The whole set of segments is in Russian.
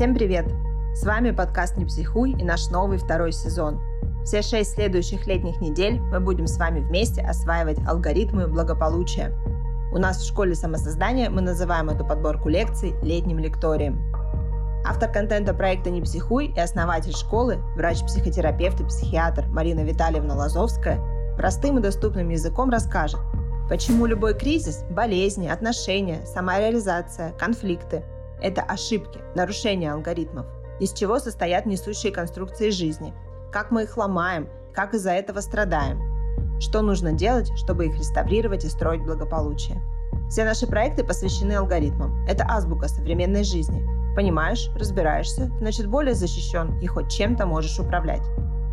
Всем привет! С вами подкаст «Не психуй» и наш новый второй сезон. Все шесть следующих летних недель мы будем с вами вместе осваивать алгоритмы благополучия. У нас в школе самосоздания мы называем эту подборку лекций летним лекторием. Автор контента проекта «Не психуй» и основатель школы, врач-психотерапевт и психиатр Марина Витальевна Лазовская простым и доступным языком расскажет, почему любой кризис, болезни, отношения, самореализация, конфликты – это ошибки, нарушения алгоритмов, из чего состоят несущие конструкции жизни, как мы их ломаем, как из-за этого страдаем, что нужно делать, чтобы их реставрировать и строить благополучие. Все наши проекты посвящены алгоритмам. Это азбука современной жизни. Понимаешь, разбираешься, значит более защищен и хоть чем-то можешь управлять.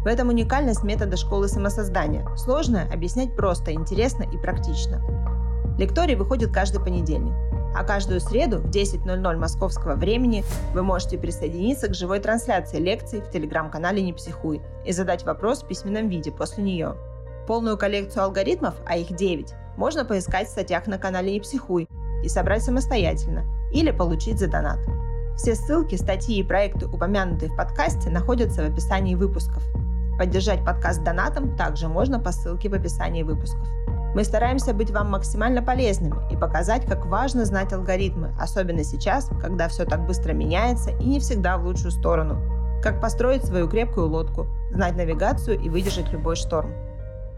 В этом уникальность метода школы самосоздания. Сложное объяснять просто, интересно и практично. Лекторий выходит каждый понедельник. А каждую среду в 10.00 московского времени вы можете присоединиться к живой трансляции лекций в телеграм-канале «Не психуй» и задать вопрос в письменном виде после нее. Полную коллекцию алгоритмов, а их 9, можно поискать в статьях на канале «Не психуй» и собрать самостоятельно или получить за донат. Все ссылки, статьи и проекты, упомянутые в подкасте, находятся в описании выпусков. Поддержать подкаст донатом также можно по ссылке в описании выпусков. Мы стараемся быть вам максимально полезными и показать, как важно знать алгоритмы, особенно сейчас, когда все так быстро меняется и не всегда в лучшую сторону. Как построить свою крепкую лодку, знать навигацию и выдержать любой шторм.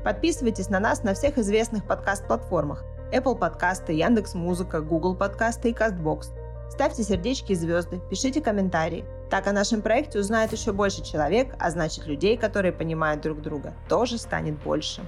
Подписывайтесь на нас на всех известных подкаст-платформах Apple подкасты, Яндекс Музыка, Google подкасты и Castbox. Ставьте сердечки и звезды, пишите комментарии. Так о нашем проекте узнает еще больше человек, а значит людей, которые понимают друг друга, тоже станет больше.